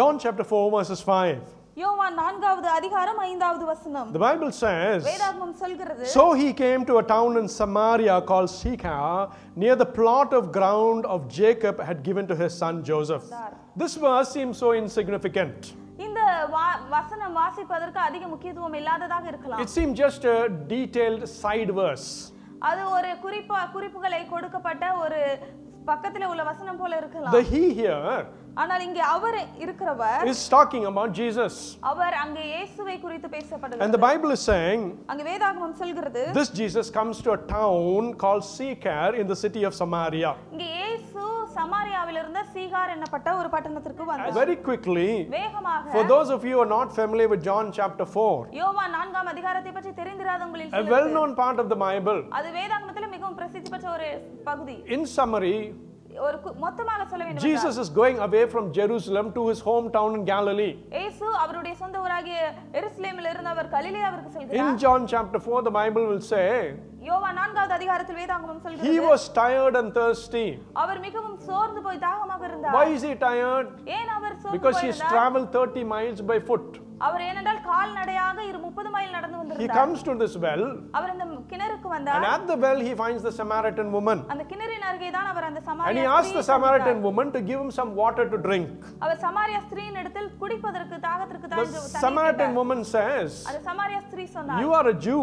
John chapter 4, verses 5. யோவான் நான்காவது அதிகாரம் ஐந்தாவது வசனம் The Bible says, வேதாகமம் சொல்கிறது So he came to a town in Samaria called Sychar, near the plot of ground of Jacob had given to his son Joseph. This verse seems so insignificant. இந்த வா- வசனம் வாசிப்பதற்கு அதிக முக்கியத்துவம் இல்லாததாக இருக்கலாம் It seemed just a detailed side verse. அது ஒரு குறிப்பா குறிப்புகளை கொடுக்கப்பட்ட ஒரு பக்கத்துல உள்ள வசனம் போல இருக்கலாம் The he here ஆனால் இங்கே அவர் இருக்கிறவர் is talking about Jesus. அவர் அங்கே இயேசுவை குறித்து And பேசப்படுகிறது the Bible is saying, அங்கே வேதாகமம் சொல்கிறது this Jesus comes to a town called Sychar in the city of Samaria. இங்கே இயேசு சமாரியாவில் இருந்த சீகார் என்னப்பட்ட ஒரு பட்டணத்திற்கு வந்தார் Very quickly, வேகமாக for those of you who are not familiar with John chapter 4, யோவான் நான்காம் அதிகாரத்தை பற்றி தெரிந்திராதவங்களில் a சிலருக்கு well known part of the Bible, அது வேதாகமத்துல மிகவும் பிரசித்தி பெற்ற ஒரு பகுதி in summary, ஒரு கு- மொத்தமாக சொல்ல வேண்டும் Jesus is going away from Jerusalem to his hometown in Galilee. இயேசு அவருடைய சொந்த ஊராகிய எருசலேமில் இருந்து அவர் கலிலேயாவிற்கு செல்கிறார் In John chapter 4, the Bible will say, யோவான் நான்காவது அதிகாரத்தில் வேதாகமம் he சொல்கிறது was tired and thirsty. அவர் மிகவும் சோர்ந்து போய் தாகமாக இருந்தார் Why is he tired? ஏன் அவர் சோர்ந்து Because he's போயிருந்தார் traveled 30 miles by foot. அவர் ஏனென்றால் கால்நடையாக இரு முப்பது மைல் நடந்து He வந்திருந்தார் comes to this well, அவர் அந்த கிணறுக்கு and வந்தார் at the well, he finds the Samaritan woman. அந்த கிணறின் அருகே தான் அவர் அந்த And Samariya he asks the ஸ்திரீயை Samaritan சந்தித்தார். woman to give him some water to drink. அவர் சமாரியா ஸ்திரீயின் இடத்தில் குடிப்பதற்கு தாகத்திற்கு The தான் இந்த தண்ணீர் Samaritan கேட்டார். woman says, அந்த சமாரியா ஸ்திரீ சொன்னார் You are a Jew.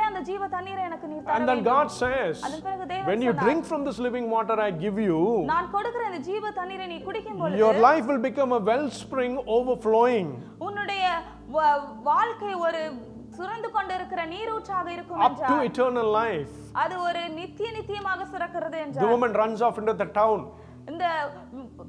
அந்த ஜீவ தண்ணீரை எனக்கு நீர் தர And then வேண்டும் God says, அதன் பிறகு தேவன் When you சொன்னார், drink from this living water I give you, நான் கொடுக்கிற இந்த ஜீவ தண்ணீரை நீ குடிக்கும் பொழுது your life will become a wellspring overflowing உன்னுடைய வ- வாழ்க்கை ஒரு சுரந்து கொண்டிருக்கிற நீரூற்றாக இருக்கும் up to என்றார் eternal life. அது ஒரு நித்திய நித்தியமாக சுரக்கிறது The என்றார் woman runs off into the town. இந்த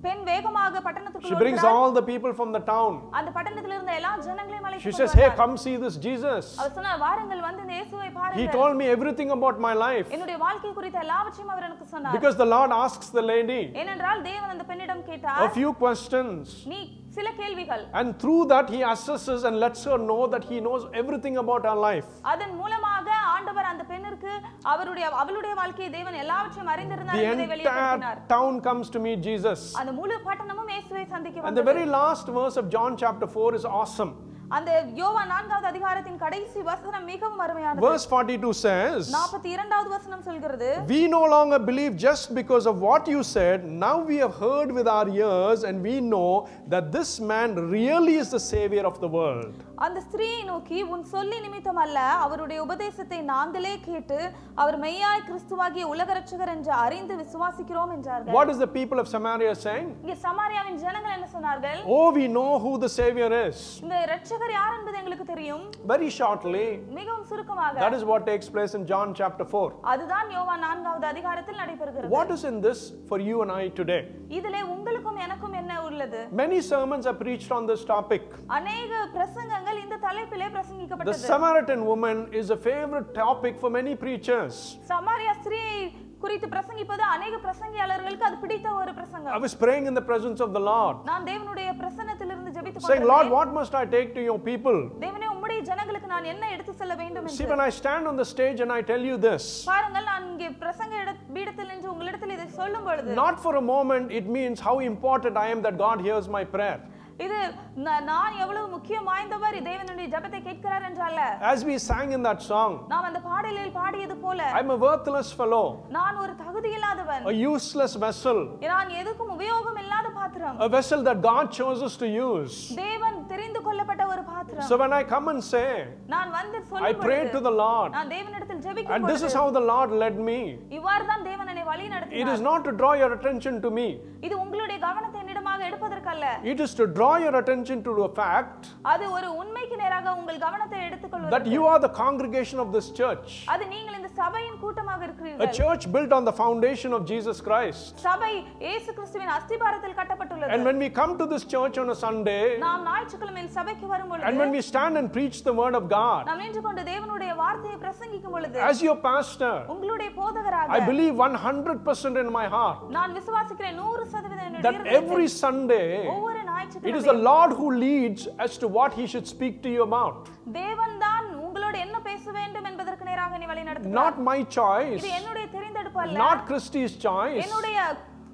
பெண் வேகமாக She பட்டணத்துக்குள் brings வருகிறார். all the people from the town. அந்த பட்டணத்தில் இருந்த எல்லா ஜனங்களையும் அழைத்து She கொண்டு says, Hey, வந்தார். come see this Jesus. அவர் சொன்னார் வாருங்கள் வந்து இந்த இயேசுவை He பாருங்கள் told me everything about my life. என்னுடைய வாழ்க்கை குறித்த எல்லாவற்றையும் அவர் எனக்கு சொன்னார் Because the Lord asks the lady ஏனென்றால் தேவன் அந்த பெண்ணிடம் a கேட்டார் few questions. நீ சில கேள்விகள் And through that, he assesses and lets her know that he knows everything about her life. அதன் மூலமாக ஆண்டவர் அந்த பெண்ணிற்கு அவருடைய அவளுடைய வாழ்க்கையை தேவன் எல்லாவற்றையும் அறிந்திருந்தார் The என்பதை வெளிப்படுத்தினார் entire town comes to meet Jesus. அந்த முழு பட்டணமும் இயேசுவை சந்திக்க And the வந்தது very last verse of John chapter 4 is awesome. அந்த யோவான் நான்காவது அதிகாரத்தின் கடைசி வசனம் மிகவும் அருமையானது Verse 42 says, நாற்பத்தி இரண்டாவது வசனம் சொல்கிறது We no longer believe just because of what you said. Now we have heard with our ears, and we know that this man really is the Savior of the world. அந்த ஸ்திரீயை நோக்கி உன் சொல்லி நிமித்தம் அல்ல அவருடைய உபதேசத்தை நாங்களே கேட்டு அவர் மெய்யாய் கிறிஸ்துவாகிய உலக ரட்சகர் என்று அறிந்து விசுவாசிக்கிறோம் என்றார்கள் What is the people of Samaria saying? இங்கே சமாரியாவின் ஜனங்கள் என்ன சொன்னார்கள் Oh, we know who the Savior is. இந்த ரட்சகர் யார் என்பது எங்களுக்கு தெரியும் Very shortly, மிகவும் சுருக்கமாக that is what takes place in John chapter 4. அதுதான் யோவான் நான்காவது அதிகாரத்தில் நடைபெறுகிறது What is in this for you and I today? இதிலே உங்களுக்கும் எனக்கும் உள்ளது Many sermons are preached on this topic. அநேக பிரசங்கங்கள் இந்த தலைப்பிலே The பிரசங்கிக்கப்பட்டது Samaritan woman is a favorite topic for many preachers. Samariya ஸ்திரீயை குறித்து பிரசங்கிப்பது அநேக பிரசங்கியாளர்களுக்கு அது பிடித்த ஒரு I பிரசங்கம் was praying in the presence of the Lord, நான் தேவனுடைய பிரசன்னத்திலிருந்து ஜெபித்துக் saying, Lord, கொண்டிருந்தேன் what must I take to your people? தேவனே உம்முடைய ஜனங்களுக்கு நான் என்ன எடுத்து செல்ல வேண்டும் See, என்று when I stand on the stage and I tell you this, பாருங்கள் நான் இங்கே பிரசங்க இட- பீடத்தில் நின்று உங்களிடத்தில் இதை சொல்லும் பொழுது not for a moment it means how important I am that God hears my prayer. இது ந- நான் எவ்வளவு முக்கியம் வாய்ந்தவர் தேவனுடைய ஜெபத்தை கேட்கிறார் என்றல்ல As we sang in that song, நாம் அந்த பாடலில் பாடியது போல I'm a worthless fellow, நான் ஒரு தகுதி இல்லாதவன் a useless vessel, நான் எதுக்கும் உபயோகம் இல்லாத பாத்திரம் a vessel that God chose to use. தேவன் தெரிந்து கொள்ளப்பட்ட ஒரு பாத்திரம் So when I come and say, நான் வந்து I சொல்லும் prayed to பொழுது, the Lord, நான் தேவனிடத்தில் ஜெபிக்கும் and this is பொழுது how the Lord led me. இவ்வாறு தான் தேவன் என்னை வழி It நடத்தினார் is not to draw your attention to me, இது உங்களுடைய கவனத்தை என்னிடமாக எடுப்பதற்கு அல்ல It is to draw your attention to the fact அது ஒரு உண்மைக்கு நேராக உங்கள் கவனத்தை எடுத்துக்கொள்வது that you are the congregation of this church. அது நீங்கள் இந்த சபையின் கூட்டமாக A இருக்கிறீர்கள் church built on the foundation of Jesus Christ. சபை இயேசு கிறிஸ்துவின் அஸ்திபாரத்தில் கட்டப்பட்டுள்ளது And when we come to this church on a Sunday, நாம் ஞாயிற்றுக்கிழமையில் சபைக்கு வரும் and பொழுது when we stand and preach the word of God, நாம் நின்று கொண்டு தேவனுடைய வார்த்தையை பிரசங்கிக்கும் பொழுது as your pastor, உங்களுடைய போதகராக I believe 100% in my heart நான் விசுவாசிக்கிறேன் நூறு சதவீதம் என்னுடைய that இருதயத்தில் every Sunday, ஒவ்வொரு it is ஞாயிற்றுக்கிழமை the Lord who leads as to what He should speak to you about. தேவன் தான் உங்களோடு என்ன பேச வேண்டும் என்பதற்கு நேராக நீ வழி நடத்துகிறார் Not my choice, இது என்னுடைய தெரிந்தெடுப்பு அல்ல not Christy's choice. என்னுடைய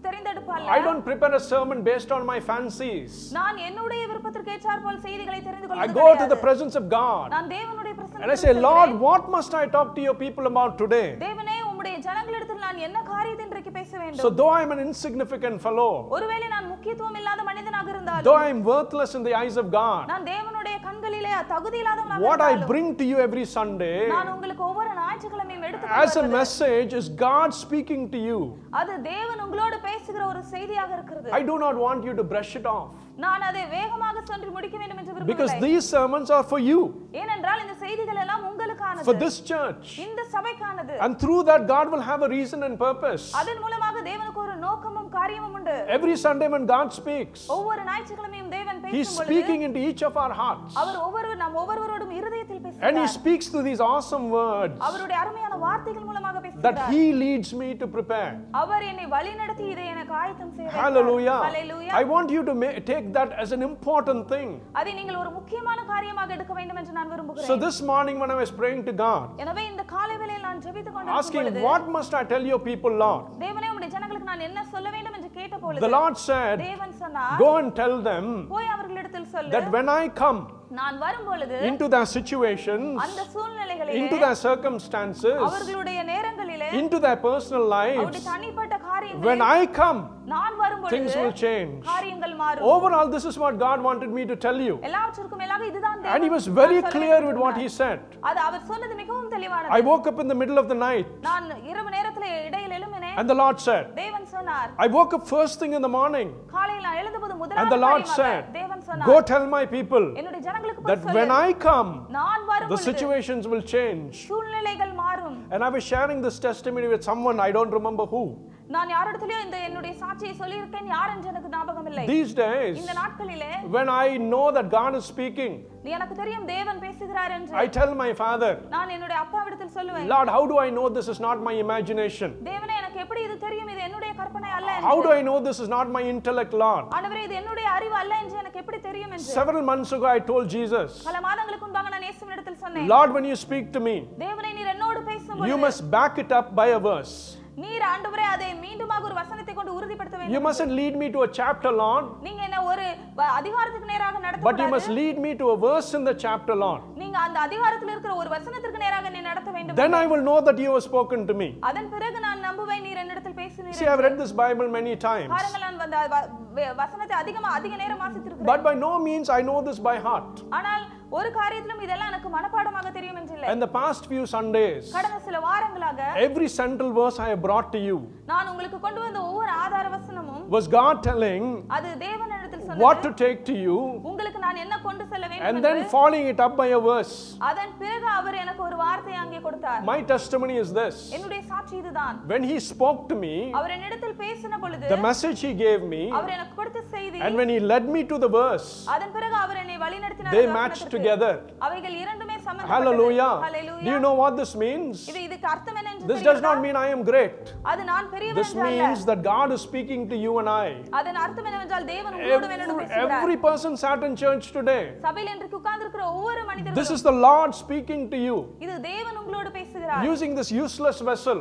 தெரிந்தெடுப்பு அல்ல I don't prepare a sermon based on my fancies. நான் என்னுடைய விருப்பத்திற்கு ஏற்றார் போல் செய்திகளை தெரிந்து I கொள்வது go to the கிடையாது. presence of God நான் தேவனுடைய and I பிரசன்னத்தில் say, செல்கிறேன். Lord, what must I talk to your people about today? தேவனே உம்முடைய ஜனங்களிடத்தில் நான் என்ன காரியத்தை இன்றைக்கு பேச So, வேண்டும் though I'm an insignificant fellow, ஒருவேளை நான் முக்கியத்துவம் இல்லாத மனிதனாக இருந்தாலும் though I'm worthless in the eyes of God, நான் தேவனுடைய கண்களிலே தகுதி இல்லாதவனாக what I இருந்தாலும் bring to you every Sunday நான் உங்களுக்கு ஒவ்வொரு ஞாயிற்றுக்கிழமையும் எடுத்து as a message is God speaking to you. அது தேவன் உங்களோடு பேசுகிற ஒரு செய்தியாக இருக்கிறது I do not want you to brush it off நான் அதை வேகமாக சொல்லி முடிக்க வேண்டும் என்று because விரும்பவில்லை these sermons are for you, ஏனென்றால் இந்த செய்திகள் எல்லாம் for உங்களுக்கானது this church. இந்த சபைக்கானது And through that, God will have a reason and purpose. அதன் மூலமாக தேவனுக்கு ஒரு நோக்கமும் காரியமும் உண்டு Every Sunday when God speaks, ஒவ்வொரு ஞாயிற்றுக்கிழமையும் தேவன் He's பேசும் பொழுது speaking into each of our hearts. அவர் ஒவ்வொரு நாம் ஒவ்வொருவரோடும் இருதயத்தில் And He பேசுகிறார் speaks through these awesome words அவருடைய அருமையான வார்த்தைகள் மூலமாக that பேசுகிறார் He leads me to prepare. அவர் என்னை வழிநடத்தி இதை எனக்கு ஆயத்தம் செய்ய வைத்தார். Hallelujah. Hallelujah. I want you to ma- take that as an important thing. அதை நீங்கள் ஒரு முக்கியமான காரியமாக எடுக்க வேண்டும் என்று நான் So விரும்புகிறேன் this morning when I was praying to God, எனவே இந்த காலை வேளையில் நான் ஜெபித்துக் கொண்டிருக்கும் asking, பொழுது What must I tell your people, Lord? தேவனே உம்முடைய ஜனங்களுக்கு நான் என்ன சொல்ல வேண்டும் என்று கேட்ட The பொழுது Lord said, தேவன் சொன்னார் Go and tell them போய் அவர்களிடத்தில் சொல்லு that when I come நான் வரும் பொழுது into their situations, அந்த சூழ்நிலைகளிலே into their circumstances, அவர்களுடைய நேரங்களிலே into their personal அவருடைய lives, தனிப்பட்ட when காரியங்களில் I come, நான் வரும் things பொழுது will change. காரியங்கள் மாறும் Overall, this is what God wanted me to tell you. எல்லாவற்றிற்கும் மேலாக இதுதான் And He தேவன் was very நான் சொல்ல clear வேண்டும் with what He சொன்னார். said. அது அவர் சொன்னது மிகவும் தெளிவானது I woke up in the middle of the night, நான் இரவு நேரத்தில் இடையில் எழும்பினேன் and the Lord said, தேவன் சொன்னார் I woke up first thing in the morning, காலையில் நான் எழுந்தபோது and முதலாவது the Lord காரியமாக said, தேவன் Go சொன்னார் tell my people என்னுடைய ஜனங்களுக்கு that போய் when சொல்லு I come, நான் வரும் the பொழுது situations will change. சூழ்நிலைகள் மாறும் And I was sharing this testimony with someone, I don't remember who. நான் யாரிடத்திலயும் இந்த என்னுடைய சாட்சியை சொல்லியிருக்கேன் யார் என்று எனக்கு ஞாபகம் இல்லை These days, இந்த நாட்களிலே when I know that God is speaking, நீ எனக்கு தெரியும் தேவன் பேசுகிறார் என்று I tell my father, நான் என்னுடைய அப்பாவிடத்தில் சொல்லுவேன் Lord, how do I know this is not my imagination? தேவனே எனக்கு எப்படி இது தெரியும் இது என்னுடைய கற்பனை அல்ல How என்று do I know this is not my intellect, Lord? ஆண்டவரே இது என்னுடைய அறிவு அல்ல என்று எனக்கு எப்படி தெரியும் என்று Several months ago, I told Jesus, பல மாதங்களுக்கு முன்பாக நான் இயேசுவினிடத்தில் சொன்னேன் Lord, when you speak to me, தேவனை நீர் என்னோடு பேசும் you பொழுது must back it up by a verse. நீர் ஆண்டவரே அதை மீண்டுமாக ஒரு வசனத்தை கொண்டு உறுதிப்படுத்த You வேண்டும் mustn't lead me to a chapter, Lord, நீங்க என்ன ஒரு வ- அதிகாரத்துக்கு நேராக but you நடத்த must lead me to a verse in the chapter, Lord. நீங்க அந்த அதிகாரத்தில் இருக்கிற ஒரு வசனத்திற்கு நேராக நீ நடத்த வேண்டும் Then I will know that you have spoken to me. அதன் பிறகு நான் நம்புவேன் நீர் என்னிடத்தில் பேசினீர் See, I've read this Bible many times, பாருங்கள் நான் வந்த வ- வ- வசனத்தை அதிகமா அதிக நேரம் வாசித்திருக்கிறேன் but by no means I know this by heart. ஆனால் ஒரு காரியத்திலும் இதெல்லாம் எனக்கு மனப்பாடமாக தெரியும் என்று இல்லை And the past few Sundays, கடந்த சில வாரங்களாக every central verse I have brought to you நான் உங்களுக்கு கொண்டு வந்த ஒவ்வொரு ஆதார வசனமும் was God telling அது தேவனிடத்தில் what சொன்னது to take to you உங்களுக்கு நான் என்ன கொண்டு செல்ல வேண்டும் and என்று then following it up by a verse. அதன் பிறகு அவர் எனக்கு ஒரு வார்த்தையை அங்கே கொடுத்தார் My testimony is this என்னுடைய சாட்சி இதுதான் when He spoke to me, அவர் என்னிடத்தில் பேசின பொழுது the message He gave me, அவர் எனக்கு கொடுத்த செய்தி and when He led me to the verse, அதன் பிறகு அவர் என்னை வழிநடத்தினார் they அந்த matched வசனத்திற்கு. together. அவைகள் இரண்டுமே சம்பந்தப்பட்டது Hallelujah. Hallelujah. Do you know what this means? This does not mean I am great. This means that God is speaking to you and I. Every, every person sat in church today. This is the Lord speaking to you. Using this useless vessel.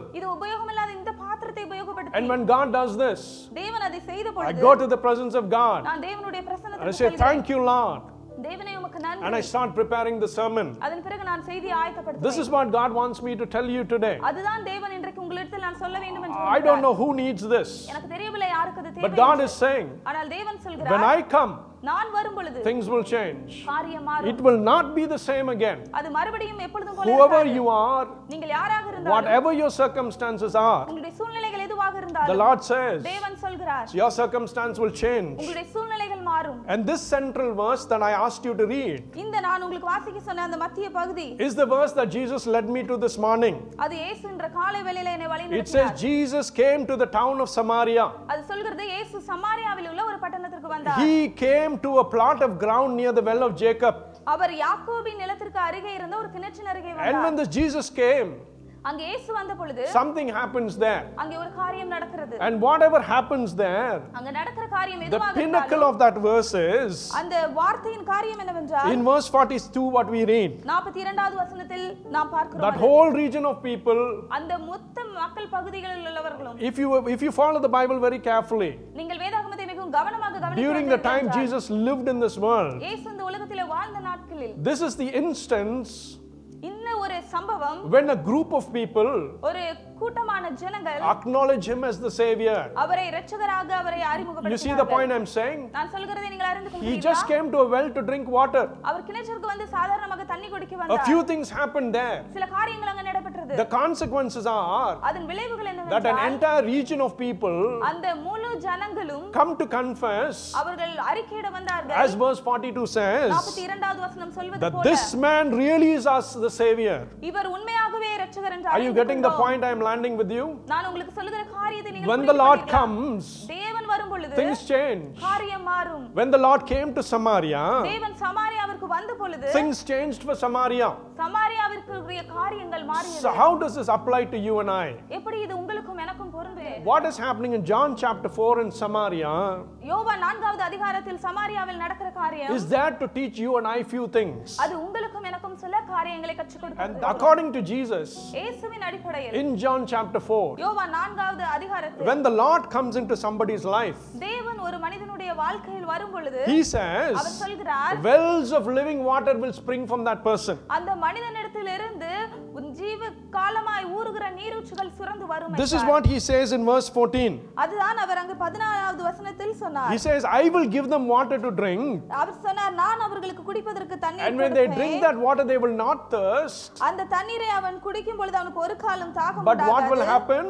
And when God does this, I go to the presence of God. And I say, Thank you, Lord. தேவனே உமக்கு And நன்றி I start preparing the sermon. அதன் பிறகு நான் செய்தியை This ஆயத்தப்படுத்துவேன் is what God wants me to tell you today. அதுதான் தேவன் இன்றைக்கு உங்களிடத்தில் நான் சொல்ல வேண்டும் என்று I don't விரும்புகிறார். know who needs this, எனக்கு தெரியவில்லை யாருக்கு அது but தேவை God என்று. is saying, ஆனால் தேவன் when சொல்கிறார் I come, நான் வரும் பொழுது things will change. காரியம் மாறும் It will not be the same again. அது மறுபடியும் எப்பொழுதும் போல Whoever இருக்காது. you are, நீங்கள் யாராக இருந்தாலும் whatever your circumstances are, உங்களுடைய சூழ்நிலைகள் எதுவாக the இருந்தாலும் Lord says, தேவன் சொல்கிறார் your circumstance will change. உங்களுடைய சூழ்நிலைகள் மாறும் And this central verse that I asked you to read இந்த நான் உங்களுக்கு வாசிக்க சொன்ன அந்த மத்திய பகுதி is the verse that Jesus led me to this morning. அது இயேசு என்ற காலை வேளையில என்னை வழி It says Jesus came to the town of Samaria. அது சொல்கிறது இயேசு சமாரியாவில் உள்ள ஒரு பட்டணத்திற்கு வந்தார் He came to a plot of ground near the well of Jacob. அவர் யாக்கோபின் நிலத்திற்கு அருகே இருந்த ஒரு கிணற்றின் அருகே And வந்தார் when this Jesus came, அங்கே இயேசு வந்த பொழுது something happens there. அங்கே ஒரு காரியம் நடக்கிறது And whatever happens there, அங்க நடக்கிற காரியம் the எதுவாக pinnacle இருந்தாலும் of that verse is அந்த வார்த்தையின் காரியம் என்னவென்றால் in verse 42 what we read. நாற்பத்தி இரண்டாவது வசனத்தில் நாம் பார்க்கிறோம் That அது. whole region of people, அந்த மொத்த மக்கள் பகுதிகளில் உள்ளவர்களும் if you if you follow the Bible very carefully, நீங்கள் வேதாகமத்தை மிகவும் கவனமாக during the time கவனித்து Jesus lived in this world, இயேசு இந்த உலகத்திலே வாழ்ந்த நாட்களில் this is the instance இந்த ஒரு சம்பவம் when a group of people ஒரு கூட்டமான ஜனங்கள் acknowledge him as the Savior. அவரை இரட்சகராக அவரை You see the அறிமுகப்படுத்தினார்கள் point I'm saying? நான் சொல்கிறதை நீங்கள் அறிந்து He கொள்கிறீர்களா just came to a well to drink water. அவர் கிணற்றிற்கு வந்து சாதாரணமாக தண்ணி குடிக்க A வந்தார் few things happened there. சில காரியங்கள் அங்க நடைபெற்றது The consequences are அதன் விளைவுகள் that an என்னவென்றால் entire region of people அந்த முழு ஜனங்களும் come to confess, அவர்கள் அறிக்கையிட வந்தார்கள் as verse 42 says, நாற்பத்தி இரண்டாவது வசனம் சொல்வது that போல this man really is us, the Savior. இவர் உண்மையாகவே இரட்சகர் என்று Are you அறிந்து getting the கொண்டோம். point I'm landing with you? நான் உங்களுக்கு சொல்லுகிற காரியத்தை நீங்கள் When the புரிந்து Lord கொண்டீர்களா? comes, தேவன் வரும் பொழுது things change. காரியம் மாறும் When the Lord came to Samaria, தேவன் சமாரியாவிற்கு வந்த பொழுது things changed for Samaria. சமாரியாவிற்கு உரிய காரியங்கள் So, மாறியது how does this apply to you and I? எப்படி இது உங்களுக்கும் எனக்கும் பொருந்தது What is happening in John chapter 4 in Samaria யோவா நான்காவது அதிகாரத்தில் சமாரியாவில் நடக்கிற காரியம் is there to teach you and I few things. அது உங்களுக்கும் எனக்கும் சில காரியங்களை கற்றுக் And கொடுக்கிறது according to Jesus, இயேசுவின் அடிப்படையில் in John chapter 4, யோவா நான்காவது அதிகாரத்தில் when the Lord comes into somebody's life, தேவன் ஒரு மனிதனுடைய வாழ்க்கையில் வரும் பொழுது he அவர் says, சொல்கிறார் wells of living water will spring from that person. அந்த மனிதனிடத்திலிருந்து உன் ஜீவ காலமாய் ஊறுகிற நீரூற்றுகள் சுரந்து வரும் This is என்றார். what he says in verse 14. அதுதான் அவர் அங்கு பதினாறாவது வசனத்தில் சொன்னார் He says, I will give them water to drink, அவர் சொன்னார் நான் அவர்களுக்கு குடிப்பதற்கு and தண்ணீர் when they drink கொடுப்பேன். that water, they will not thirst. அந்த தண்ணீரை அவன் குடிக்கும் பொழுது அவனுக்கு ஒரு காலம் தாகம் But what will உண்டாகாது. happen?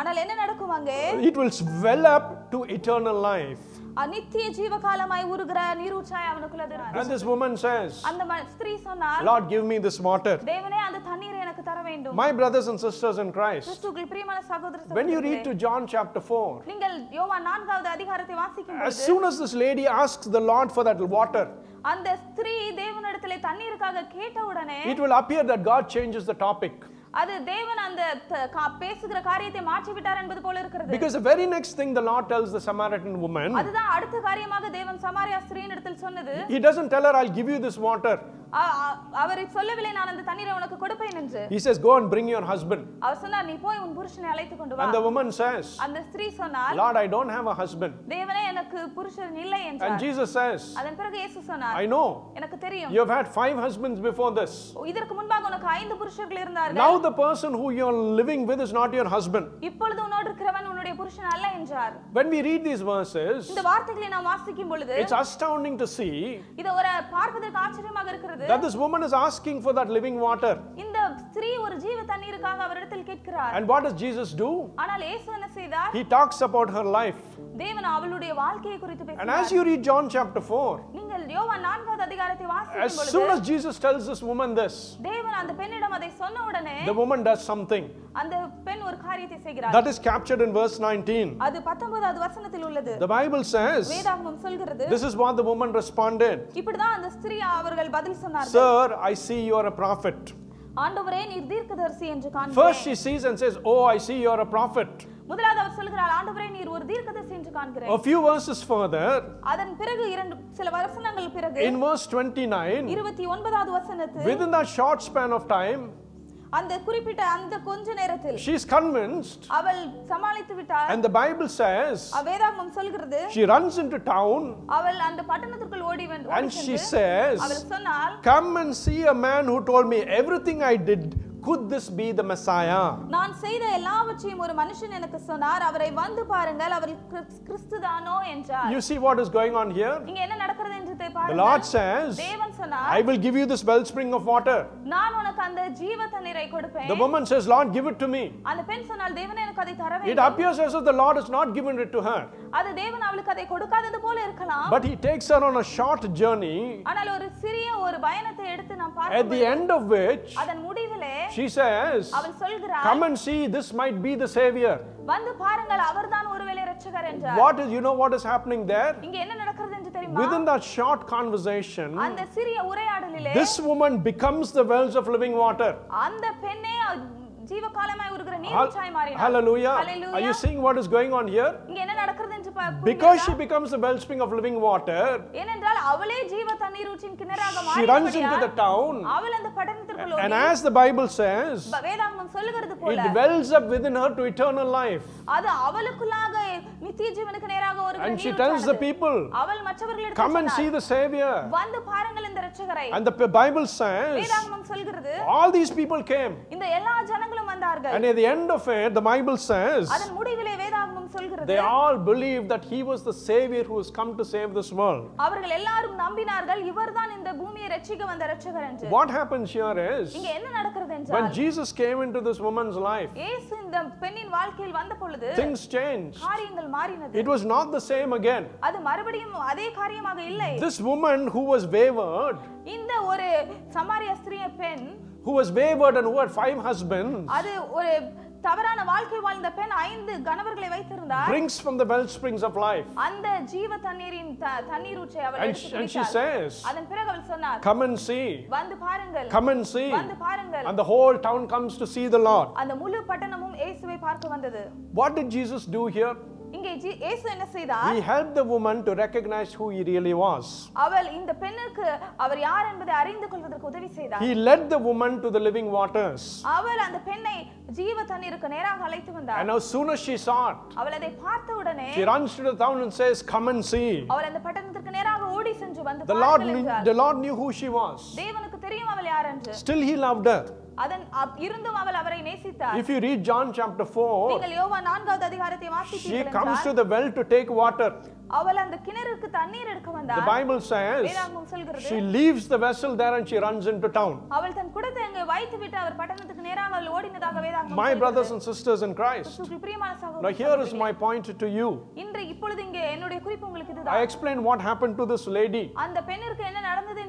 ஆனால் என்ன நடக்கும் அங்கே It will swell up to eternal life. நித்திய ஜீவ காலமாய் ஊறுகிற நீரூற்றாய் அவனுக்குள்ள And this woman says, அந்த ம- ஸ்திரீ சொன்னார் Lord, give me this water. தேவனே அந்த தண்ணீரை எனக்கு தர வேண்டும் My brothers and sisters in Christ, கிறிஸ்துவுக்குள் பிரியமான சகோதர when you read சகோதரிகளே, to John chapter 4, நீங்கள் யோவான் நான்காவது அதிகாரத்தை வாசிக்கும் as பொழுது soon as this lady asks the Lord for that water, அந்த ஸ்திரீ தேவனிடத்திலே தண்ணீருக்காக கேட்ட உடனே it will appear that God changes the topic. அது தேவன் அந்த த- கா- பேசுகிற காரியத்தை மாற்றி விட்டார் என்பது போல இருக்கிறது Because the very next thing the Lord tells the Samaritan woman, அதுதான் அடுத்த காரியமாக தேவன் சமாரியா ஸ்திரீனிடத்தில் சொன்னது He doesn't tell her, I'll give you this water. அ- அ- அவர் சொல்லவில்லை நான் அந்த தண்ணீரை உனக்கு கொடுப்பேன் என்று He says, Go and bring your husband. அவர் சொன்னார் நீ போய் உன் புருஷனை அழைத்து கொண்டு வா And the woman says, அந்த ஸ்திரீ சொன்னார் Lord, I don't have a husband. தேவனே எனக்கு புருஷன் இல்லை And என்றார் Jesus says, அதன் பிறகு இயேசு சொன்னார் I know. எனக்கு தெரியும் You have had five husbands before this. இதற்கு முன்பாக உனக்கு ஐந்து புருஷர்கள் இருந்தார்கள் Now the person who you're living with is not your husband. இப்பொழுது உன்னோடு இருக்கிறவன் உன்னுடைய புருஷன் அல்ல என்றார் When we read these verses, இந்த வார்த்தைகளை நாம் வாசிக்கும் பொழுது it's astounding to see இது ஒரு பார்ப்பதற்கு ஆச்சரியமாக இருக்கிறது that this woman is asking for that living water. இந்த ஸ்திரீ ஒரு ஜீவ தண்ணீருக்காக அவரிடத்தில் கேட்கிறார் And what does Jesus do? ஆனால் இயேசு என்ன செய்தார் He talks about her life. தேவன் அவளுடைய வாழ்க்கையை குறித்து And பேசினார் as you read John chapter 4, நீங்கள் யோவான் நான்காவது அதிகாரத்தை as வாசிக்கும் பொழுது soon as Jesus tells this woman this, தேவன் அந்த பெண்ணிடம் அதை சொன்ன உடனே the woman does something. அந்த பெண் ஒரு காரியத்தை செய்கிறார் That is captured in verse 19. அது பத்தொன்பதாவது வசனத்தில் உள்ளது The Bible says, வேதாகமம் சொல்கிறது This is what the woman responded இப்படிதான் அந்த ஸ்திரீ அவர்கள் பதில் சொன்னார்கள் Sir, I see you are a prophet. ஆண்டவரே நீர் தீர்க்கதரிசி என்று First, காண்கிறேன் she sees and says, Oh, I see you are a prophet. முதலாவது அவர் சொல்கிறார் ஆண்டவரே நீர் ஒரு தீர்க்கதரிசி என்று காண்கிறேன் A few verses further, அதன் பிறகு இரண்டு சில வசனங்கள் பிறகு in verse 29, இருபத்தி ஒன்பதாவது வசனத்தில் within that short span of time, அந்த குறிப்பிட்ட அந்த கொஞ்ச நேரத்தில் she's convinced, அவள் சமாளித்து விட்டாள் and the Bible says, அ- வேதாகமம் சொல்கிறது she runs into town அவள் அந்த பட்டணத்திற்குள் ஓடி வந்து and ஓடி she சென்று says, அவள் சொன்னால் Come and see a man who told me everything I did. Could this be the Messiah? நான் செய்த எல்லாவற்றையும் ஒரு மனுஷன் எனக்கு சொன்னார் அவரை வந்து பாருங்கள் அவர் கிறிஸ்துதானோ என்றார் You see what is going on here? இங்க என்ன நடக்கிறது என்று The பாருங்கள் Lord says, தேவன் சொன்னார் I will give you this wellspring of water. நான் உனக்கு அந்த ஜீவ தண்ணீரை கொடுப்பேன் The woman says, Lord, give it to me. அந்த பெண் சொன்னால் தேவன் எனக்கு அதை தர It வேண்டும் appears as if the Lord has not given it to her. அது தேவன் அவளுக்கு அதை கொடுக்காதது போல இருக்கலாம் But he takes her on a short journey, ஆனால் ஒரு சிறிய ஒரு பயணத்தை எடுத்து நாம் at பார்க்கும் the end of which அதன் முடிவிலே she says, அவள் சொல்கிறார் Come and see, this might be the Savior. வந்து பாருங்கள் அவர்தான் ஒருவேளை ரட்சகர் என்றார் What is, you know what is happening there? இங்க என்ன நடக்கிறது என்று தெரியுமா Within that short conversation, அந்த சிறிய உரையாடலிலே this woman becomes the wells of living water. அந்த பெண்ணே ஜீவகாலமாய் உருகிற Hall- நீர்ச்சாய் மாறினார் Hallelujah. Are Hallelujah. you seeing what is going on here? இங்க என்ன நடக்கிறது என்று பா- Because she புரிகிறதா? becomes the wellspring of living water, ஏனென்றால் அவளே ஜீவ தண்ணீர் ஊற்றின் கிணறாக she runs into the மாறினபடியால் town, அவள் அந்த பட்டணத்திற்குள் and ஓடி as the Bible says, ப- வேதாகமம் சொல்லுகிறது போல it wells up within her to eternal life. அது அவளுக்குள்ளாக நித்திய ஜீவனுக்கு நேராக ஒரு And she tells the people, அவள் மற்றவர்களிடம் Come and see the Savior. வந்து பாருங்கள் இந்த ரட்சகரை And the P- Bible says, வேதாகமம் சொல்கிறது all these people came. இந்த எல்லா ஜனங்களும் வந்தார்கள் And at the end of it, the Bible says, அதன் முடிவிலே வேதாகமம் சொல்கிறது they all believed that he was the Savior who has come to save this world. அவர்கள் எல்லாரும் நம்பினார்கள் இவர்தான் இந்த பூமியை ரட்சிக்க வந்த ரட்சகர் என்று What happens here is, இங்க என்ன நடக்கிறது when என்றால் Jesus came into this woman's life, இயேசு இந்த பெண்ணின் வாழ்க்கையில் வந்த பொழுது things changed. காரியங்கள் மாறினது It was not the same again. அது மறுபடியும் அதே காரியமாக இல்லை This woman who was wayward, இந்த ஒரு சமாரிய ஸ்திரிய பெண் who was wayward and who had five husbands, அது ஒரு தவறான வாழ்க்கை வாழ்ந்த பெண் ஐந்து கணவர்களை வைத்திருந்தார் drinks from the well springs of life. அந்த ஜீவ தண்ணீரின் த- தண்ணீர் ஊற்றை அவள் And எடுத்து she, and she குடித்தாள். says, அதன் பிறகு அவள் சொன்னார் Come and see. வந்து பாருங்கள் Come and see. வந்து பாருங்கள் And the whole town comes to see the Lord. அந்த முழு பட்டணமும் இயேசுவை பார்க்க வந்தது What did Jesus do here? இங்கே ஜீ- இயேசு என்ன செய்தார் He helped the woman to recognize who he really was. அவள் இந்த பெண்ணுக்கு அவர் யார் என்பதை அறிந்து கொள்வதற்கு உதவி செய்தார் He led the woman to the living waters. அவள் அந்த பெண்ணை ஜீவ தண்ணீருக்கு நேராக அழைத்து வந்தார் And as soon as she saw it, அவள் அதை பார்த்த உடனே she runs to the town and says, Come and see. அவள் அந்த பட்டணத்திற்கு நேராக ஓடி சென்று வந்து The Lord, பாருங்கள் knew, என்றாள். the Lord knew who she was. தேவனுக்கு தெரியும் அவள் யார் என்று Still, he loved her. அதன் அப்- இருந்தும் அவள் அவரை நேசித்தார் If you read John chapter 4, நீங்கள் யோவா நான்காவது அதிகாரத்தை she வாசித்தீர்கள் comes to என்றால், the well to take water. அவள் அந்த கிணறுக்கு தண்ணீர் எடுக்க The வந்தார் Bible says வேதாகமம் சொல்கிறது she leaves the vessel there and she runs into town. அவள் தன் குடத்தை அங்கே வைத்து விட்டு அவர் பட்டணத்துக்கு நேராக அவள் ஓடினதாக வேதாகமம் My சொல்கிறது. brothers and sisters in Christ. கிறிஸ்துவுக்குள் பிரியமான சகோதர Now, here is சகோதரிகளே, my point to you. இன்று இப்பொழுது இங்கே என்னுடைய குறிப்பு உங்களுக்கு I இதுதான் explained what happened to this lady, அந்த பெண்ணிற்கு என்ன நடந்தது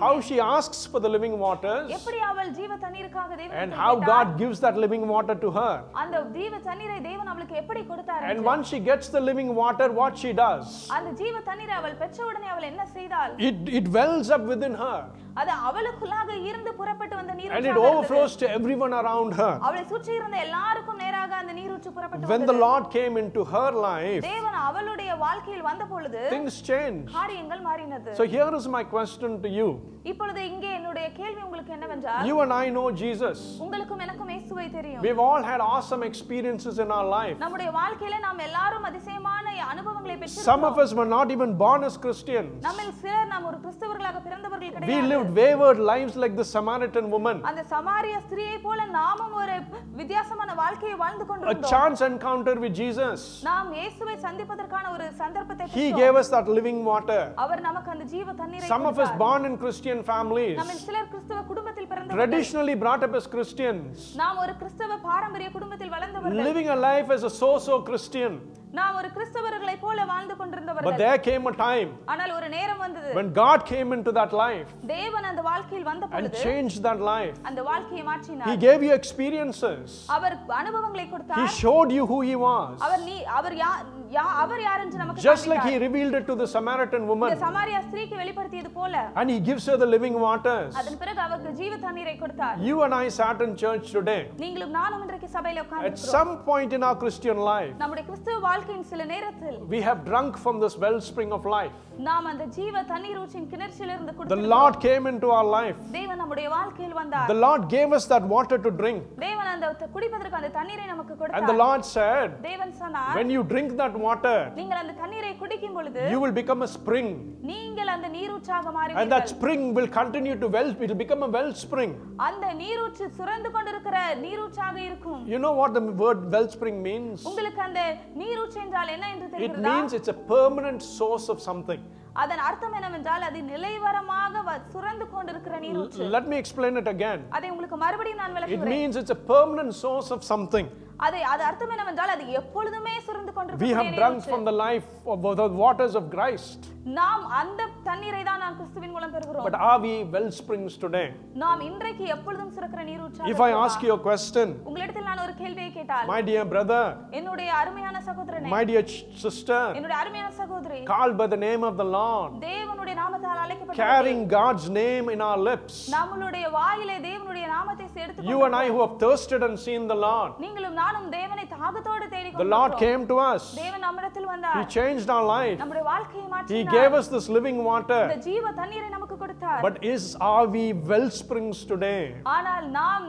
how she asks for the living waters, எப்படி அவள் ஜீவ தண்ணீருக்காக and தேவனிடத்தில் how கேட்டாள். God gives that living water to her. அந்த ஜீவ தண்ணீரை தேவன் அவளுக்கு எப்படி கொடுத்தார் And என்று. once she gets the living water, what she does, அந்த ஜீவ தண்ணீரை அவள் பெற்ற உடனே அவள் என்ன செய்தாள் it, it wells up within her அது அவளுக்குள்ளாக இருந்து புறப்பட்டு வந்த நீர் and it overflows to everyone around her. அவளை சுற்றி இருந்த எல்லாருக்கும் நேராக அந்த நீரூற்று புறப்பட்டு When the வந்தது. Lord came into her life, தேவன் அவளுடைய வாழ்க்கையில் வந்த பொழுது things changed. காரியங்கள் மாறினது So here is my question to you. இப்பொழுது இங்கே என்னுடைய கேள்வி உங்களுக்கு என்னவென்றால் You and I know Jesus. உங்களுக்கும் எனக்கும் இயேசுவை தெரியும் We've all had awesome experiences in our life. நம்முடைய வாழ்க்கையில நாம் எல்லாரும் அதிசயமான அனுபவங்களை Some of பெற்றிருக்கிறோம் us were not even born as Christians. நம்மில் சிலர் நாம் ஒரு கிறிஸ்தவர்களாக பிறந்தவர்கள் We கிடையாது lived wayward lives like the Samaritan woman. அந்த சமாரிய ஸ்திரியை போல நாமும் ஒரு வித்தியாசமான வாழ்க்கையை வாழ்ந்து A கொண்டிருந்தோம் chance encounter with Jesus. நாம் இயேசுவை சந்திப்பதற்கான ஒரு சந்தர்ப்பத்தை He பெற்றோம். gave us that living water. அவர் நமக்கு அந்த ஜீவ தண்ணீரை Some of us கொடுத்தார். born in Christian families, நம்மில் சிலர் கிறிஸ்தவ குடும்பத்தில் பிறந்தவர்கள் traditionally brought up as Christians, நாம் ஒரு கிறிஸ்தவ பாரம்பரிய குடும்பத்தில் வளர்ந்தவர்கள் living a life as a so-so Christian. நாம் ஒரு கிறிஸ்தவர்களை போல வாழ்ந்து But கொண்டிருந்தவர்கள் there came a time ஆனால் ஒரு நேரம் வந்தது when God came into that life தேவன் அந்த வாழ்க்கையில் வந்த and பொழுது changed that life. அந்த வாழ்க்கையை He மாற்றினார் gave you experiences. அவர் அனுபவங்களை He கொடுத்தார் showed you who He was. அவர் நீ அவர் யா யா- அவர் யார் என்று நமக்கு Just like He காண்பித்தார். revealed it to the Samaritan woman. இந்த சமாரியா ஸ்திரீக்கு வெளிப்படுத்தியது போல And He gives her the living waters. அதன் பிறகு அவருக்கு ஜீவ தண்ணீரை கொடுத்தார் You and I sat in church today. நீங்களும் நானும் இன்றைக்கு சபையில At உட்கார்ந்து some point in our Christian life, நம்முடைய கிறிஸ்துவ வாழ்க்கையின் சில நேரத்தில் we have drunk from this wellspring of life. நாம் அந்த ஜீவ தண்ணீர் ஊற்றின் கிணற்றிலிருந்து The குடித்து Lord came into our life. தேவன் நம்முடைய வாழ்க்கையில் வந்தார் The Lord gave us that water to drink. தேவன் அந்த த- குடிப்பதற்கு அந்த தண்ணீரை நமக்கு And the கொடுத்தார் Lord said, தேவன் சொன்னார் When you drink that water, நீங்கள் அந்த தண்ணீரை குடிக்கும் பொழுது you will become a spring. நீங்கள் அந்த நீரூற்றாக And that மாறுவீர்கள் spring will continue to well, it will become a wellspring. அந்த நீரூற்று சுரந்து கொண்டிருக்கிற நீரூற்றாக இருக்கும் You know what the word wellspring means? உங்களுக்கு அந்த நீரூற்று என்றால் என்ன என்று It தெரிகிறதா means it's a permanent source of something. அதன் அர்த்தம் என்னவென்றால் அது நிலைவரமாக சுரந்து கொண்டிருக்கிற நீரூற்று Let me explain it again. அதை உங்களுக்கு மறுபடியும் நான் It விளக்குகிறேன் means it's a permanent source of something. அதை அது அர்த்தம் என்னவென்றால் அது எப்பொழுதுமே சுரந்து We கொண்டிருக்கிற have drunk நீரூற்று. from the life of the waters of Christ. நாம் அந்த தண்ணீரை தான் நாம் கிறிஸ்துவின் மூலம் பெறுகிறோம் But are we well springs today? நாம் இன்றைக்கு எப்பொழுதும் சுரக்கிற நீரூற்றாக If I ask you a question, உங்களிடத்தில் நான் ஒரு கேள்வியை கேட்டால் my dear brother, என்னுடைய அருமையான சகோதரனே my dear ch- sister, என்னுடைய அருமையான சகோதரி called by the name of the Lord, தேவனுடைய நாமத்தால் அழைக்கப்பட்ட carrying God's name in our lips, நம்மளுடைய வாயிலே தேவனுடைய நாமத்தை எடுத்து you and I who have thirsted and seen the Lord, நீங்களும் நானும் தேவனை தாகத்தோடு தேடி the Lord கொண்டிருக்கிறோம். came to us. தேவன் நம்மிடத்தில் He வந்தார் changed our life. நம்முடைய வாழ்க்கையை He மாற்றினார் gave us this living water. இந்த ஜீவ தண்ணீரை நமக்கு கொடுத்தார் But is are we well springs today? ஆனால் நாம்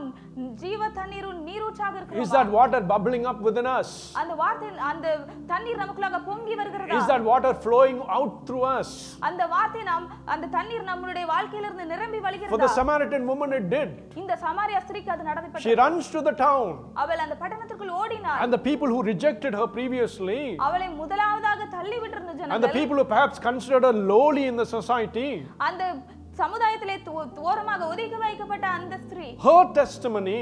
ஜீவ தண்ணீரும் நீரூற்றாக Is இருக்கிறோம் that water bubbling up within us? அந்த வார்த்தை அந்த தண்ணீர் நமக்குள்ளாக பொங்கி வருகிறதா Is that water flowing out through us? அந்த வார்த்தை நாம் அந்த தண்ணீர் நம்மளுடைய வாழ்க்கையிலிருந்து நிரம்பி For the வழிகிறதா Samaritan woman, it did. இந்த சமாரியா ஸ்திரீக்கு அது She நடந்தப்பட்டது runs to the town, அவள் அந்த பட்டணத்திற்குள் ஓடினாள் and the people who rejected her previously, அவளை முதலாவதாக தள்ளி விட்டிருந்த and the ஜனங்கள் people who perhaps considered her lowly in the society, அந்த சமுதாயத்திலே தோ- ஓரமாக ஒதுக்கி வைக்கப்பட்ட அந்த ஸ்திரீ her testimony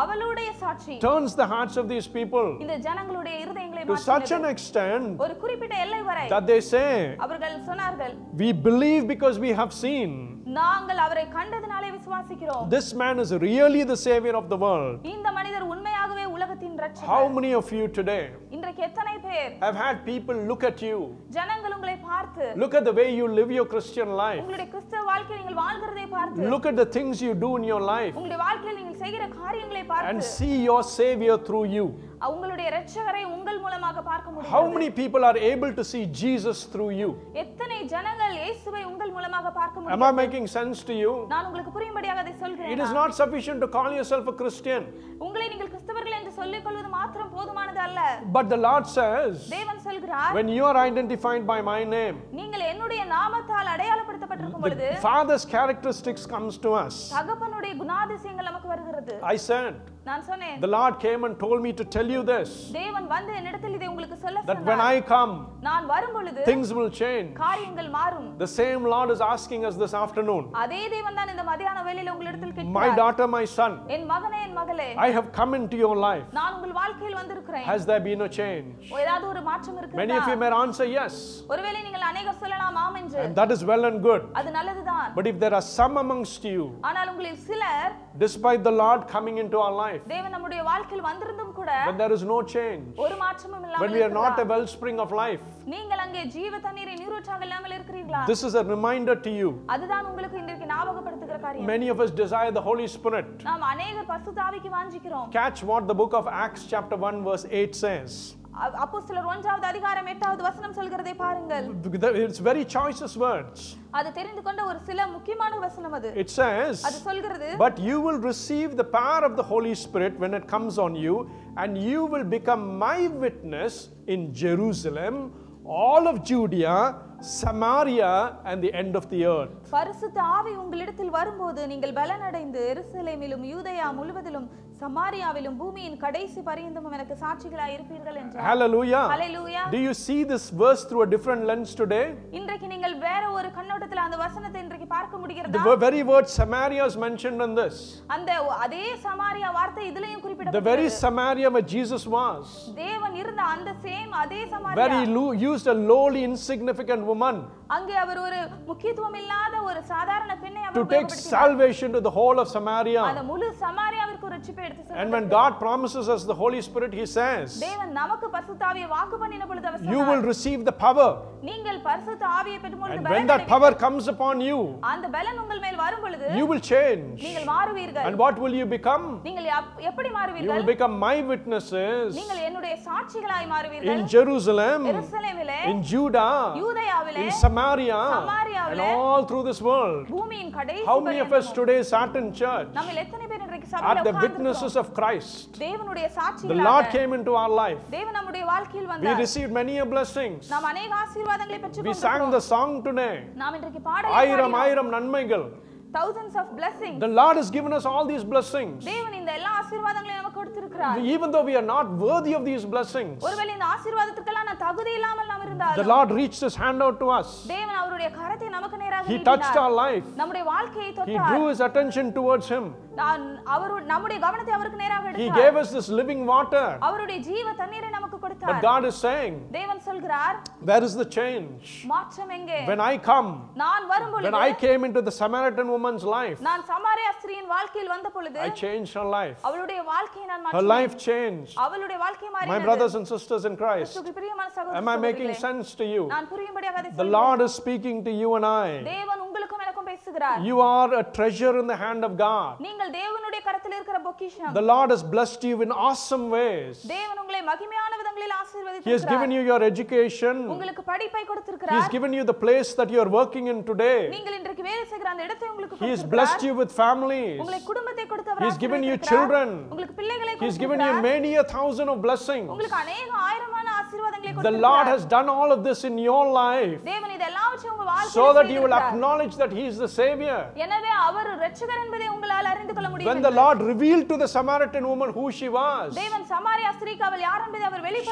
அவளுடைய சாட்சி turns the hearts of these people இந்த ஜனங்களுடைய இருதயங்களை to such மாற்றினது. an extent ஒரு குறிப்பிட்ட எல்லை வரை that they say, அவர்கள் சொன்னார்கள் We believe because we have seen. நாங்கள் அவரை கண்டதினாலே விசுவாசிக்கிறோம் This man is really the Savior of the world. இந்த மனிதர் உண்மையாகவே உலகத்தின் ரட்சகர் How many of you today இன்றைக்கு எத்தனை பேர் have had people look at you, ஜனங்கள் உங்களை பார்த்து look at the way you live your Christian life, உங்களுடைய கிறிஸ்தவ வாழ்க்கையை நீங்கள் வாழ்கிறதை பார்த்து look at the things you do in your life, உங்களுடைய வாழ்க்கையில் நீங்கள் செய்கிற காரியங்களை and பார்த்து see your Savior through you? உங்களுடைய இரட்சகரை உங்கள் மூலமாக பார்க்க How முடியும் many people are able to see Jesus through you? எத்தனை ஜனங்கள் இயேசுவை உங்கள் மூலமாக பார்க்க Am முடியும் I making sense to you? நான் உங்களுக்கு புரியும்படியாக அதை It சொல்கிறேன் is not sufficient to call yourself a Christian, உங்களை நீங்கள் கிறிஸ்தவர்கள் என்று சொல்லிக் கொள்வது மாத்திரம் போதுமானது அல்ல but the Lord says, தேவன் சொல்கிறார் when you are identified by my name, நீங்கள் என்னுடைய நாமத்தால் அடையாளப்படுத்தப்பட்டிருக்கும் பொழுது the Father's characteristics comes to us. தகப்பனுடைய குணாதிசயங்கள் நமக்கு வருகிறது I said, நான் சொன்னேன் the Lord came and told me to tell you this, தேவன் வந்து என்னிடத்தில் இதை உங்களுக்கு சொல்ல that when சொன்னார் I come, நான் வரும் பொழுது things will change. காரியங்கள் மாறும் The same Lord is asking us this afternoon, அதே தேவன் தான் இந்த மதியான வேளையில உங்களிடத்தில் my கேட்கிறார் daughter, my son, என் மகனே என் மகளே I have come into your life. நான் உங்கள் வாழ்க்கையில் வந்திருக்கிறேன் Has there been a change? ஏதாவது ஒரு மாற்றம் Many of you இருக்கிறதா may answer yes, ஒருவேளை நீங்கள் அநேகர் சொல்லலாம் ஆம் என்று and that is well and good. அது நல்லதுதான் But if there are some amongst you, ஆனால் உங்களில் சிலர் despite the Lord coming into our life, தேவன் நம்முடைய வாழ்க்கையில் வந்திருந்தும் கூட when there is no change, ஒரு மாற்றமும் when இல்லாமல் we are not a இருக்கிறார். wellspring of life, நீங்கள் அங்கே ஜீவ தண்ணீரை நீரூற்றாக இல்லாமல் இருக்கிறீர்களா this is a reminder to you. அதுதான் உங்களுக்கு இன்றைக்கு ஞாபகப்படுத்துகிற காரியம் Many of us desire the Holy Spirit. நாம் அநேகர் பசுதாவிக்கு வாஞ்சிக்கிறோம் Catch what the book of Acts, chapter 1, verse 8 says. அப்போ சிலர் ஒன்றாவது அதிகாரம் எட்டாவது வசனம் சொல்கிறதை பாருங்கள் It's very choicest words. அது தெரிந்து கொண்ட ஒரு சில முக்கியமான வசனம் அது It says, அது சொல்கிறது But you will receive the power of the Holy Spirit when it comes on you, and you will become my witness in Jerusalem, all of Judea, Samaria, and the end of the earth. பரிசுத்த ஆவி உங்களிடத்தில் வரும்போது நீங்கள் பலனடைந்து எருசலேமிலும் யூதயா முழுவதிலும் சமாரியாவிலும் பூமியின் கடைசி பரியந்தமும் எனக்கு சாட்சிகளாய் இருப்பீர்கள் என்றார் Hallelujah. Hallelujah Do you see this verse through a different lens today? இன்றைக்கு நீங்கள் வேற ஒரு கண்ணோட்டத்தில் அந்த வசனத்தை இன்றைக்கு பார்க்க The முடிகிறதா wo- very word Samaria is mentioned in this. அந்த அதே சமாரியா வார்த்தை இதுலயும் The very குறிப்பிடப்பட்டிருக்கிறது Samaria where Jesus was, தேவன் இருந்த அந்த சேம் அதே where Samariya he lo- used a lowly, insignificant woman அங்கே அவர் ஒரு முக்கியத்துவம் இல்லாத ஒரு சாதாரண பெண்ணை அவர் to take உபயோகப்படுத்தினார். salvation to the whole of Samaria. அந்த முழு சமாரியாவிற்கு ஒரு ரட்சிப்பை எடுத்து And சென்றார். when God promises us the Holy Spirit, He says, தேவன் நமக்கு பரிசுத்த ஆவியை வாக்கு பண்ணின பொழுது அவர் You சொன்னார், will receive the power. நீங்கள் பரிசுத்த ஆவியை பெற்றும் பொழுது And பலன் when that அடைவீர்கள். power comes upon you, அந்த பலன் உங்கள் மேல் வரும் பொழுது you will change. நீங்கள் மாறுவீர்கள் And what will you become? நீங்கள் அப்- எப்படி You மாறுவீர்கள் will become my witnesses நீங்கள் என்னுடைய சாட்சிகளாய் மாறுவீர்கள் in Jerusalem, எருசலேமிலே in Judah, யூதயாவிலே in Samaria, and சமாரியாவிலே, all through this world. பூமியின் கடைசி How many of us பரியந்தமும். today sat in church நம்மில் எத்தனை பேர் இன்றைக்கு are சபையில the உட்கார்ந்திருக்கிறோம்? witnesses of Christ? தேவனுடைய The Lord சாட்சிகளாக came into our life. தேவன் நம்முடைய வாழ்க்கையில் We வந்தார் received many a blessings. நாம் அநேக ஆசீர்வாதங்களை We பெற்றுக் sang the song today. நாம் இன்றைக்கு பாடலை ஆயிரம் பாடினோம். ஆயிரம் நன்மைகள் thousands of blessings The Lord has given us all these blessings. தேவன் இந்த எல்லா ஆசீர்வாதங்களையும் நமக்கு கொடுத்திருக்கிறார் Even though we are not worthy of these blessings, ஒருவேளை இந்த ஆசீர்வாதத்துக்கெல்லாம் நான் தகுதி இல்லாமல் நாம் the இருந்தாலும் Lord reached His hand out to us. தேவன் அவருடைய கரத்தை நமக்கு நேராக He touched நீட்டினார். our life. நம்முடைய வாழ்க்கையை He தொட்டார் drew His attention towards Him. நான் அவரு நம்முடைய கவனத்தை அவருக்கு நேராக He எடுத்தார் gave us this living water. அவருடைய ஜீவ தண்ணீரை நமக்கு But கொடுத்தார் God is saying, தேவன் சொல்கிறார் Where is the change? மாற்றம் எங்கே When I come, நான் வரும் when பொழுது I came into the Samaritan woman's life, நான் சமாரியா ஸ்திரீயின் வாழ்க்கையில் வந்த பொழுது I changed her life. அவளுடைய வாழ்க்கையை நான் Her மாற்றினேன் life changed. அவளுடைய வாழ்க்கை My மாறினது brothers and sisters in Christ, கிறிஸ்துவுக்கு பிரியமான சகோதர am I making சகோதரிகளே, sense to you? நான் புரியும்படியாக அதை The சொல்கிறேன். Lord is speaking to you and I. தேவன் உங்களுக்கும் எனக்கும் பேசுகிறார் You are a treasure in the hand of God. நீங்கள் தேவனுடைய கரத்தில் இருக்கிற பொக்கிஷம் The Lord has blessed you in awesome ways. தேவன் உங்களை மகிமையான விதங்களில் He has ஆசீர்வதித்திருக்கிறார் given you your education. உங்களுக்கு படிப்பை He has கொடுத்திருக்கிறார் given you the place that you are working in today. நீங்கள் இன்றைக்கு வேலை செய்கிற அந்த இடத்தை உங்களுக்கு He has கொடுத்திருக்கிறார் blessed you with families. உங்களை குடும்பத்தை கொடுத்து அவர் He has given you ஆசீர்வதித்திருக்கிறார். children. உங்களுக்கு பிள்ளைகளை He has given you கொடுத்திருக்கிறார். many a thousand of blessings. உங்களுக்கு அநேக ஆயிரமான ஆசீர்வாதங்களை The Lord கொடுத்திருக்கிறார். has done all of this in your life தேவன் இது எல்லாவற்றையும் உங்க so that you will வாழ்க்கையில் acknowledge that He is the Savior. எனவே அவர் இரட்சகர் என்பதை உங்களால் அறிந்து கொள்ள முடியும் When the Lord revealed to the Samaritan woman who she was, தேவன் சமாரியா ஸ்திரீக்கு அவள் யார் என்பதை அவர் வெளிப்படுத்தி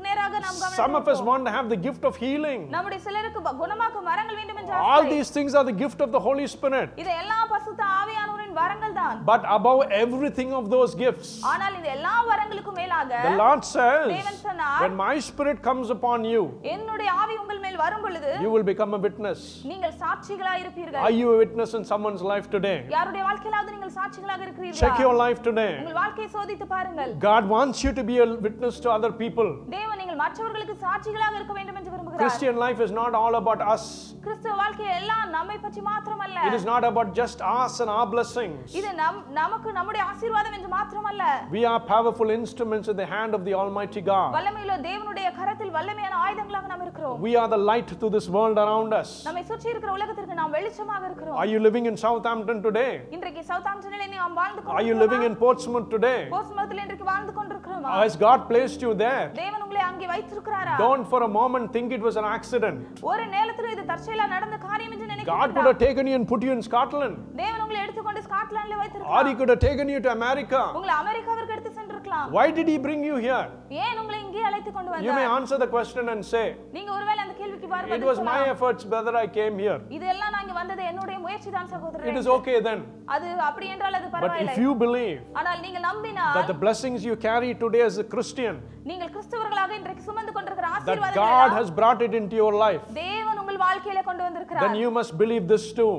நேராக நாம் Some கவனம் of us want to have the gift of healing. நம்முடைய சிலருக்கு ப- குணமாக்கும் வரங்கள் வேண்டும் என்ற All ஆசை. these things are the gift of the Holy Spirit. இது எல்லா பரிசுத்த ஆவியானவரின் வரங்கள் தான் But above everything of those gifts, ஆனால் இந்த எல்லா வரங்களுக்கும் மேலாக the Lord says, தேவன் சொன்னார் when my spirit comes upon you, என்னுடைய ஆவி உங்கள் மேல் வரும் பொழுது you will become a witness. நீங்கள் சாட்சிகளா இருப்பீர்கள் Are you a witness in someone's life today? யாருடைய வாழ்க்கையிலாவது நீங்கள் சாட்சிகளாக Check இருக்கிறீர்களா your life today. உங்கள் வாழ்க்கையை சோதித்து பாருங்கள் God wants you to be a witness to other people. தேவன் நீங்கள் மற்றவர்களுக்கு சாட்சிகளாக இருக்க வேண்டும் என்று விரும்புகிறார் Christian life is not all about us. கிறிஸ்துவ வாழ்க்கை எல்லாம் நம்மை பற்றி மாத்திரமல்ல It is not about just us and our blessings. இது நம் நமக்கு நம்முடைய ஆசீர்வாதம் என்று மாத்திரமல்ல We are powerful instruments in the hand of the Almighty God. வல்லமையுள்ள தேவனுடைய கரத்தில் வல்லமையான ஆயுதங்களாக நாம் இருக்கிறோம் We are the light to this world around us. நம்மை சுற்றி இருக்கிற உலகத்திற்கு நாம் வெளிச்சமாக இருக்கிறோம் Are you living in Southampton today? இன்றைக்கு சவுத்தாம்டனிலே நாம் வாழ்ந்து Are you living in Portsmouth today? போஸ்ட்மரத்தில் இன்றைக்கு வாழ்ந்து கொண்டிருக்கிறோமா Has God placed you there? தேவன் உங்களை அங்கே வைத்திருக்கிறாரா Don't for a moment think it was an accident. ஒரு நேரத்தில் இது தற்செயலா நடந்த காரியம் என்று God could நினைக்கிறீர்களா have taken you and put you in Scotland. தேவன் உங்களை எடுத்துக்கொண்டு ஸ்காட்லாந்துல Or வைத்திருக்கலாம் He could have taken you to America. உங்களை அமெரிக்காவிற்கு எடுத்து சென்றிருக்கலாம் Why did He bring you here? ஏன் உங்களை இங்கே அழைத்து கொண்டு You may வந்தார் answer the question and say, நீங்க ஒருவேளை அந்த கேள்விக்கு பாருங்க It was my efforts, brother, I came here. இதெல்லாம் நான் இங்க வந்தது என்னுடைய முயற்சி தான் It சகோதரர் is okay then. அது அப்படி என்றால் அது But பரவாயில்லை if you believe ஆனால் நீங்கள் நம்பினால் that the blessings you carry today as a Christian, நீங்கள் கிறிஸ்தவர்களாக இன்றைக்கு சுமந்து கொண்டிருக்கிற that ஆசீர்வாதங்கள் God எல்லாம் has brought it into your life, தேவன் உங்கள் வாழ்க்கையில கொண்டு then வந்திருக்கிறார் you must believe this too.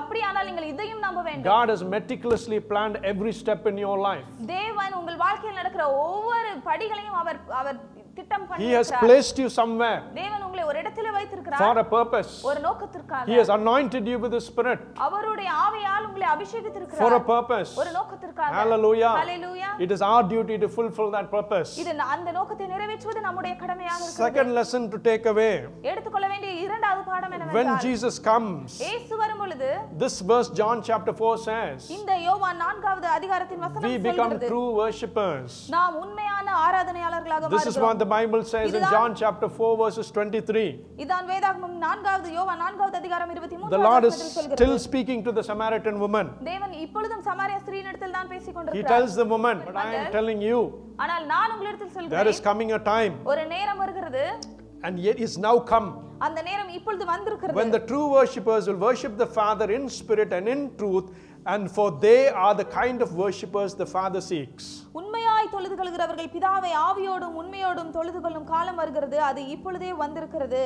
அப்படியானால் நீங்கள் இதையும் நம்ப வேண்டும் God has meticulously planned every step in your life. தேவன் உங்கள் வாழ்க்கையில் நடக்கிற ஒவ்வொரு படிகளையும் அவர் அவர் திட்டம் பண்ணி He has இருக்கிறார். placed you somewhere தேவன் உங்களை ஒரு இடத்துல வைத்திருக்கிறார் for a purpose. ஒரு நோக்கத்திற்காக He has anointed you with His Spirit அவருடைய ஆவியால் உங்களை for அபிஷேகித்திருக்கிறார் a purpose. ஒரு நோக்கத்திற்காக Hallelujah. Hallelujah It is our duty to fulfill that purpose. இது ந- அந்த நோக்கத்தை நிறைவேற்றுவது நம்முடைய கடமையாக இருக்கிறது Second lesson to take away எடுத்துக்கொள்ள வேண்டிய இரண்டாவது பாடம் when என்னவென்றால் Jesus comes, இயேசு வரும் பொழுது this verse, John chapter 4 says, இந்த யோவான் நான்காவது அதிகாரத்தின் we வசனம் become சொல்கிறது true worshippers. நாம் உண்மையான ஆராதனையாளர்களாக This is what மாறுகிறோம் the Bible says in இதுதான்- John chapter 4, verses 23. இதான் வேதாகமம் நான்காவது யோவான் நான்காவது அதிகாரம் இருபத்தி The Lord is மூன்று சொல்கிறது still speaking to the Samaritan woman. தேவன் இப்பொழுதும் சமாரியா ஸ்திரீனிடத்தில் தான் பேசிக் He கொண்டிருக்கிறார் tells the woman, But I am telling you, ஆனால் நான் உங்களிடத்தில் there சொல்கிறேன் is coming a time, ஒரு நேரம் வருகிறது and yet is now come, அந்த நேரம் இப்பொழுது வந்திருக்கிறது when the true worshippers will worship the Father in spirit and in truth, and for they are the kind of worshippers the Father seeks. உண்மையாய் தொழுது கொள்கிறவர்கள் பிதாவை ஆவியோடும் உண்மையோடும் தொழுது கொள்ளும் காலம் வருகிறது அது இப்பொழுதே வந்திருக்கிறது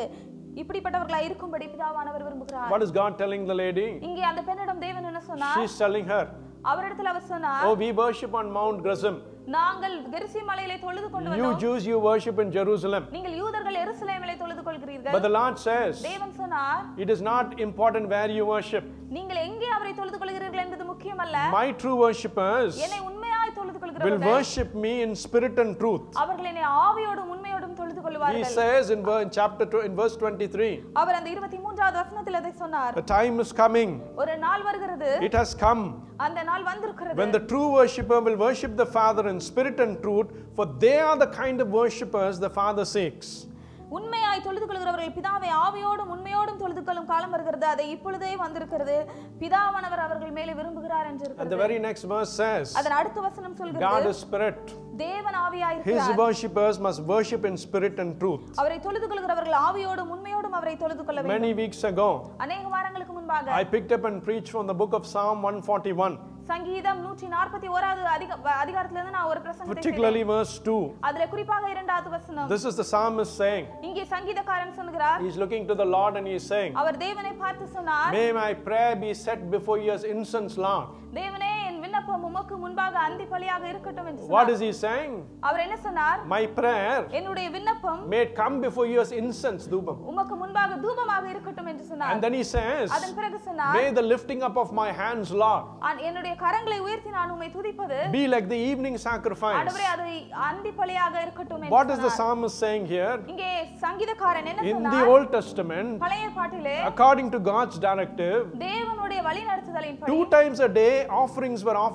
இப்படிப்பட்டவர்களாய் இருக்கும்படி பிதாவானவர் விரும்புகிறார் What is God telling the lady? இங்கே அந்த பெண்ணிடம் தேவன் என்ன சொன்னார் She's telling her, அவரிடத்தில் அவர் சொன்னார் Oh, we worship on Mount Gerizim. நாங்கள் கெரிசி மலையிலே தொழுது கொண்டு You வந்தோம் Jews, you worship in Jerusalem. நீங்கள் யூதர்கள் எருசலேமிலே தொழுது கொள்கிறீர்கள் But the Lord says, தேவன் சொன்னார் it is not important where you worship. நீங்கள் எங்கே அவரை தொழுது கொள்கிறீர்கள் என்பது முக்கியமல்ல My true worshippers என்னை உண்மையாய் தொழுது will கொள்கிறவர்கள் worship me in spirit and truth. அவர்கள் என்னை ஆவியோடும் உண்மையோடும் தொழுது He கொள்வார்கள் says in, ver- in chapter two, in verse 23, அவர் அந்த இருபத்தி மூன்றாவது வசனத்தில் அதை சொன்னார் the time is coming. ஒரு நாள் வருகிறது It has come அந்த நாள் வந்திருக்கிறது when the true worshipper will worship the Father in spirit and truth, for they are the kind of worshippers the Father seeks. உண்மையாய் தொழுது கொள்கிறவர்கள் பிதாவை ஆவியோடும் உண்மையோடும் தொழுது கொள்ளும் காலம் வருகிறது. அதை இப்பொழுதே வந்திருக்கிறது. பிதாவானவர் அவர்கள் மேலே விரும்புகிறார் என்று And the very next verse says, அதன் அடுத்த வசனம் God சொல்கிறது is spirit. தேவன் ஆவியாய் His இருக்கிறார் worshippers must worship in spirit and truth. அவரை தொழுது கொள்கிறவர்கள் ஆவியோடும் உண்மையோடும் அவரை தொழுது கொள்ள வேண்டும். Many weeks ago, அநேக வாரங்களுக்கு முன்பாக I picked up and preached from the book of Psalm 141, சங்கீதம் நூற்றி நாற்பத்தி ஓராவது அதிக அதிகாரத்திலிருந்து நான் ஒரு பிரசங்கத்தை செய்தேன். particularly verse 2. அதுல குறிப்பாக இரண்டாவது வசனம் This is the psalmist saying, இங்கே சங்கீதக்காரன் சொல்கிறார் He's looking to the Lord and he's saying, அவர் தேவனை பார்த்து சொன்னார் May my prayer be set before you as incense, Lord. தேவனே என் விண்ணப்பம் உமக்கு முன்பாக அந்தி பலியாக இருக்கட்டும் என்று What சொன்னார் is he saying? அவர் என்ன சொன்னார் My prayer என்னுடைய விண்ணப்பம் may it come before you as incense, Dubam. உமக்கு முன்பாக தூபமாக இருக்கட்டும் என்று சொன்னார் And then he says, அதன் பிறகு சொன்னார் May the lifting up of my hands, Lord, "ஆ- என்னுடைய கரங்களை உயர்த்தி நான் உம்மை துதிப்பது be like the evening sacrifice. ஆண்டவரே அது அந்தி பலியாக இருக்கட்டும் என்று What is the சொன்னார். psalmist saying here? இங்கே சங்கீதக்காரன் என்ன In the சொன்னார் Old Testament, பழைய பாட்டிலே according to God's directive, தேவனுடைய வழி நடத்துதலின் two times a day offerings were offered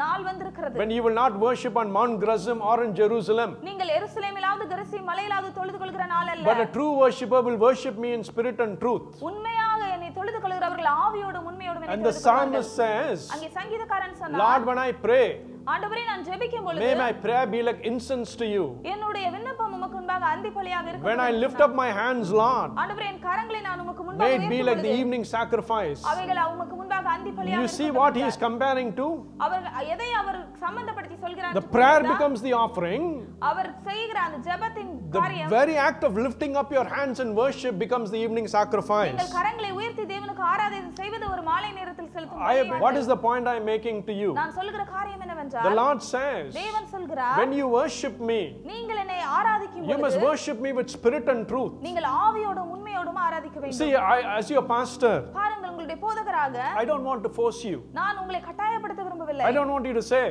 நாள் வந்திருக்கிறது when you will not worship on Mount Gerizim or in Jerusalem, நீங்கள் எருசலேமிலாவது கரிசி மலையிலாவது தொழுது கொள்கிற நாள் அல்ல but a true worshipper will worship me in spirit and truth. உண்மையாக என்னை தொழுது கொள்கிறவர்கள் ஆவியோடும் உண்மையோடும் என்னை And the தொழுது கொள்வார்கள். psalmist says, அங்கே சங்கீதக்காரன் சொன்னார் Lord, when I pray, ஆண்டவரே நான் ஜெபிக்கும் பொழுது may my prayer be like incense to you. என்னுடைய விண்ணப்பம் உமக்கு முன்பாக அந்தி பலியாக இருக்கும் When I lift up my hands, Lord, ஆண்டவரே என் கரங்களை நான் உமக்கு may முன்பாக it be உயர்த்தும் like the பொழுது evening sacrifice. அவைகள் உமக்கு முன்பாக அந்தி பலியாக You see இருக்கட்டும் what he is என்றார். comparing to? அவர்கள் எதை அவர் சம்பந்தப்படுத்தி சொல்கிறார் The என்று prayer புரிகிறதா? becomes the offering. அவர் செய்கிற அந்த ஜெபத்தின் The காரியம் very act of lifting up your hands in worship becomes the evening sacrifice. நீங்கள் கரங்களை உயர்த்தி தேவனுக்கு ஆராதனை செய்வது ஒரு மாலை நேரத்தில் செலுத்தும் I, பலியானது. what is the point I'm making to you? நான் சொல்லுகிற காரியம் The என்னவென்றால் Lord says, தேவன் சொல்கிறார் when you worship me, நீங்கள் என்னை ஆராதிக்கும் you must பொழுது worship me with spirit and truth. நீங்கள் ஆவியோடும் உண்மையோடும் ஆராதிக்க வேண்டும் See, I, as your pastor, பாருங்கள் உங்களுடைய போதகராக I don't want to force you. நான் உங்களை கட்டாயப்படுத்த விரும்பவில்லை I don't want you to say,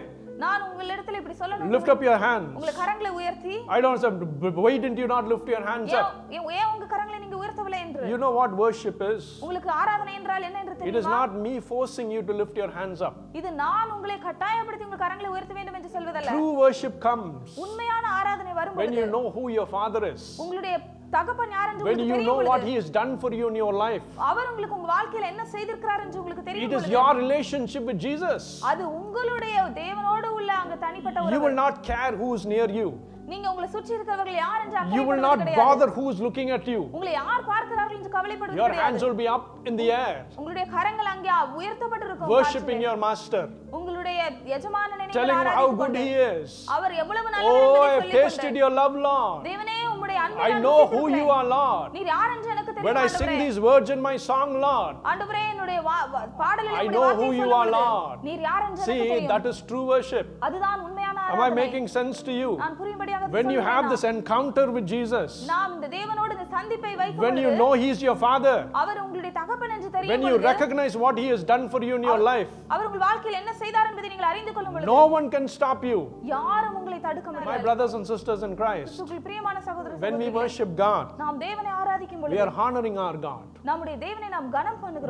நான் உங்களிடத்தில் இப்படி சொல்லணும் lift up your hands. உங்களை கரங்களை உயர்த்தி I don't say, why didn't you not lift your hands ஏன் up? ஏன் ஏன் உங்க கரங்களை நீங்க உயர்த்தவில்லை என்று You know what worship is? உங்களுக்கு ஆராதனை என்றால் என்ன என்று It is தெரியுமா not me forcing you to lift your hands up. இது நான் உங்களை கட்டாயப்படுத்தி உங்கள் கரங்களை உயர்த்த வேண்டும் என்று சொல்வதல்ல True worship comes உண்மையான ஆராதனை வரும் when பொழுது you know who your father is, உங்களுடைய தகப்பன் யார் என்று when உங்களுக்கு you தெரியும் know what பொழுது he has done for you in your life. அவர் உங்களுக்கு உங்க வாழ்க்கையில என்ன செய்திருக்கிறார் என்று உங்களுக்கு It தெரியும் is பொழுது your relationship with Jesus. அது உங்களுடைய தேவனோடு உள்ள அங்க தனிப்பட்ட You ஒரு will not care who is near you. நீங்க உங்களை சுற்றி இருக்கிறவர்கள் யார் என்று You will அக்கறைப்படுவது not கிடையாது bother who is looking at you. உங்களை யார் பார்க்கிறார்கள் என்று கவலைப்படுவது Your கிடையாது hands will be up in the air, உங்களுடைய கரங்கள் அங்கே உயர்த்தப்பட்டிருக்கும் worshiping காற்றிலே. your master, உங்களுடைய எஜமானனை நீங்கள் telling him how ஆராதித்துக் good கொண்டு, he is. அவர் எவ்வளவு நல்லவர் Oh, என்பதை I have சொல்லிக் tasted கொண்டு, your love, Lord. தேவனே உம்முடைய அன்பை I நான் know who you ருசித்திருக்கிறேன். are, Lord. நீர் யார் என்று எனக்கு When தெரியும் I sing ஆண்டவரே. these words in my song, Lord, ஆண்டவரே என்னுடைய வா- வா- பாடலில் I உம்முடைய know வார்த்தையை who you சொல்லும் are, பொழுது, Lord. நீர் யார் என்று எனக்கு see, தெரியும் that is true worship. அதுதான் உண்மையான Am I making sense to you? When you have this encounter with Jesus, when you know He is your Father, when you recognize what He has done for you in your life, no one can stop you. My brothers and sisters in Christ, when we worship God, we are honoring our God.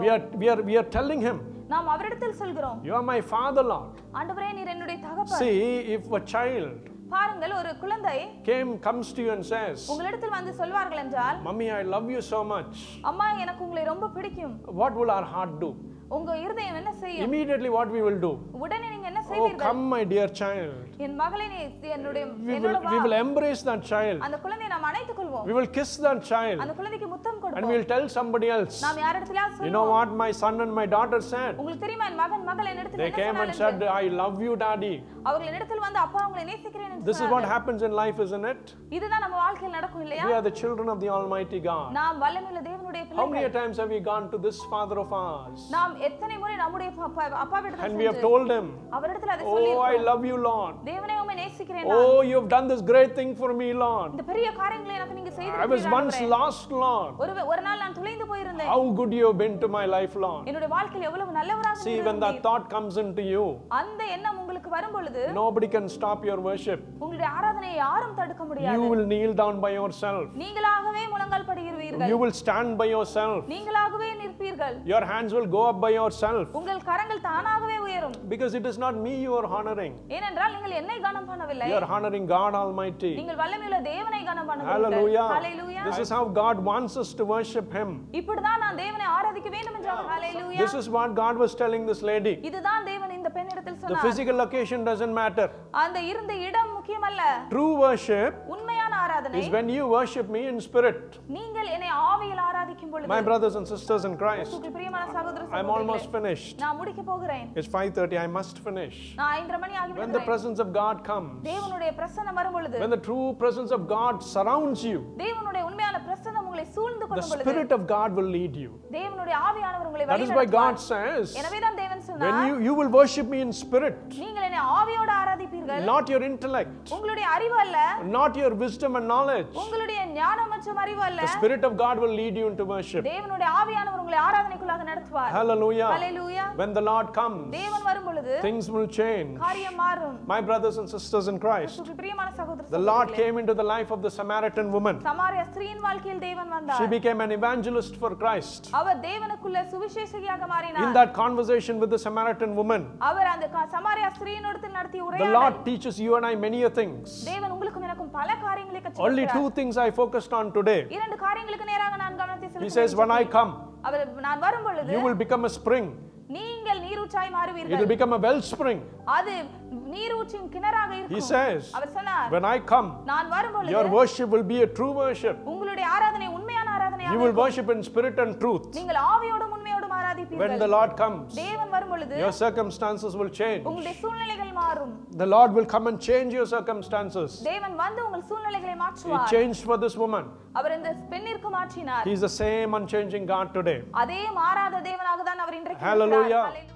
We are, we are, we are telling Him. நாம் அவரிடத்தில் சொல்கிறோம் You are my Father, Lord. ஆண்டவரே நீர் என்னுடைய தகப்பன் See, if a child பாருங்கள் ஒரு குழந்தை came, comes to you and says, உங்களிடத்தில் வந்து சொல்வார்கள் என்றால் Mummy, I love you so much, அம்மா எனக்கு உங்களை ரொம்ப பிடிக்கும் what will our heart do? உங்க இருதயம் என்ன செய்யும் Immediately, what we will do? உடனே நீங்க என்ன செய்வீர்கள் come, my dear child. என் மகளை நீ என்னுடைய We என்னோட will, வா. we will embrace that child. அந்த குழந்தையை நாம் அணைத்துக் கொள்வோம் We will kiss that child. அந்த குழந்தைக்கு முத்தம் And கொடுப்போம் we'll tell somebody else. நாம் யாரிடத்திலயாவது You know சொல்லுவோம் what my son and my daughter said? உங்களுக்கு தெரியுமா என் மகன் மகள் என்னிடத்தில் They என்ன came and சொன்னார்கள் said, I love you, daddy. அவர்கள் என்னிடத்தில் வந்து அப்பா உங்களை நேசிக்கிறேன் என்று This is what சொன்னார்கள். happens in life, isn't it? இதுதான் நம்ம வாழ்க்கையில் நடக்கும் இல்லையா We are the children of the Almighty God. நாம் வல்லமையுள்ள தேவனுடைய How many பிள்ளைகள் times have we gone to this Father of ours நாம் எத்தனை முறை நம்முடைய அப்பாவிடத்தில் and we have சென்று told him, அவரிடத்தில் அதை சொல்லி Oh, I love you, Lord. தேவனே உம்மை நேசிக்கிறேன் நான். Oh, you have done this great thing for me, Lord. இந்த பெரிய காரியங்களை எனக்கு நீங்க I was once செய்திருக்கிறீர்கள் lost, Lord. ஒரு ஒரு நாள் நான் துளைந்து போயிருந்தேன் How good you have been to my life, Lord. என்னுடைய வாழ்க்கையில் எவ்வளவு நல்லவராக See, when that இருந்தீர். thought comes into you, அந்த எண்ணம் உங்களுக்கு வரும் பொழுது nobody can stop your worship. உங்களுடைய ஆராதனையை யாரும் தடுக்க You முடியாது will kneel down by yourself. நீங்களாகவே முழங்கால் படுகிறீர்கள் You will stand by yourself. நீங்களாகவே நிற்பீர்கள் Your hands will go up by yourself. உங்கள் கரங்கள் தானாகவே உயரும் Because it is not me you are honoring. ஏனென்றால் நீங்கள் என்னை கனம் பண்ணவில்லை You are honoring God Almighty. நீங்கள் வல்லமையுள்ள தேவனை கனம் Hallelujah. Hallelujah This is how God wants us to worship Him. இப்படிதான் நான் தேவனை ஆராதிக்க வேண்டும் என்றார் ஹalleluya This is what God was telling this lady. இதுதான் தேவன் இந்த பெண்ணிடத்தில் The சொன்னார் physical location doesn't matter. அந்த இருந்த இடம் முக்கியமல்ல True worship உண்மையான ஆராதனை is when you worship me in spirit. நீங்கள் என்னை ஆவியில் ஆராதிக்கும் பொழுது My brothers and sisters in Christ, உங்கள் பிரியமான சகோதர I'm almost சகோதரிகளே finished. நான் முடிக்க போகிறேன் It's 5:30. I must finish. நான் ஐந்தரை மணி When the ஆகிவிடுகிறேன் presence of God comes, தேவனுடைய பிரசன்னம் வரும் பொழுது when the true presence of God surrounds you, தேவனுடைய உண்மையான பிரசன்னம் உங்களை சூழ்ந்து the கொள்ளும் பொழுது Spirit of God will lead you. தேவனுடைய ஆவியானவர் உங்களை That is why God வழிநடத்துவார் says, எனவேதான் தேவன் when சொன்னார் you, you will worship me in spirit, நீங்கள் என்னை ஆவியோடு ஆராதிப்பீர்கள் not your intellect, உங்களுடைய அறிவு அல்ல not your wisdom and knowledge. உங்களுடைய ஞானம் மற்றும் அறிவு அல்ல The Spirit of God will lead you into worship. தேவனுடைய ஆவியானவர் உங்களை ஆராதனைக்குள்ளாக நடத்துவார் Hallelujah. Hallelujah When the Lord comes, தேவன் வரும் பொழுது things will change. காரியம் மாறும் My brothers and sisters in Christ, கிறிஸ்துவுக்குள் பிரியமான சகோதர the Lord சகோதரிகளே, came into the life of the Samaritan woman. Samariya ஸ்திரீயின் வாழ்க்கையில் தேவன் She வந்தார் became an evangelist for Christ. Our தேவனுக்குள்ள சுவிசேஷகியாக In மாறினார் that conversation with the Samaritan woman, அவர் அந்த க- சமாரியா ஸ்திரீயினிடத்தில் நடத்திய the உரையாடல் Lord teaches you and I many a things. தேவன் உங்களுக்கும் எனக்கும் பல காரியங்களை Only கற்றுக் two things I focused on today. இரண்டு காரியங்களுக்கு நேராக நான் கவனத்தை He செலுத்துவேன் says, When I come, அவர் நான் வரும் பொழுது you will become a spring, நீங்கள் நீரூற்றாய் it மாறுவீர்கள் will become a wellspring. அது நீரூற்றின் கிணறாக He இருக்கும் says, அவர் சொன்னார் When I come, நான் வரும் பொழுது your worship will be a true worship. உங்களுடைய ஆராதனை உண்மையான You ஆராதனையாக will worship in spirit and truth. நீங்கள் ஆவியோடும் உண்மையோடும் When ஆராதிப்பீர்கள் the Lord comes, தேவன் வரும் பொழுது your circumstances will change. உங்களுடைய சூழ்நிலைகள் மாறும் The Lord will come and change your circumstances. தேவன் வந்து உங்கள் சூழ்நிலைகளை He மாற்றுவார் changed for this woman. அவர் இந்த பெண்ணிற்கு மாற்றினார் He's the same unchanging God today. அதே மாறாத தேவனாக தான் அவர் இன்றைக்கு Hallelujah. இருக்கிறார். Hallelujah.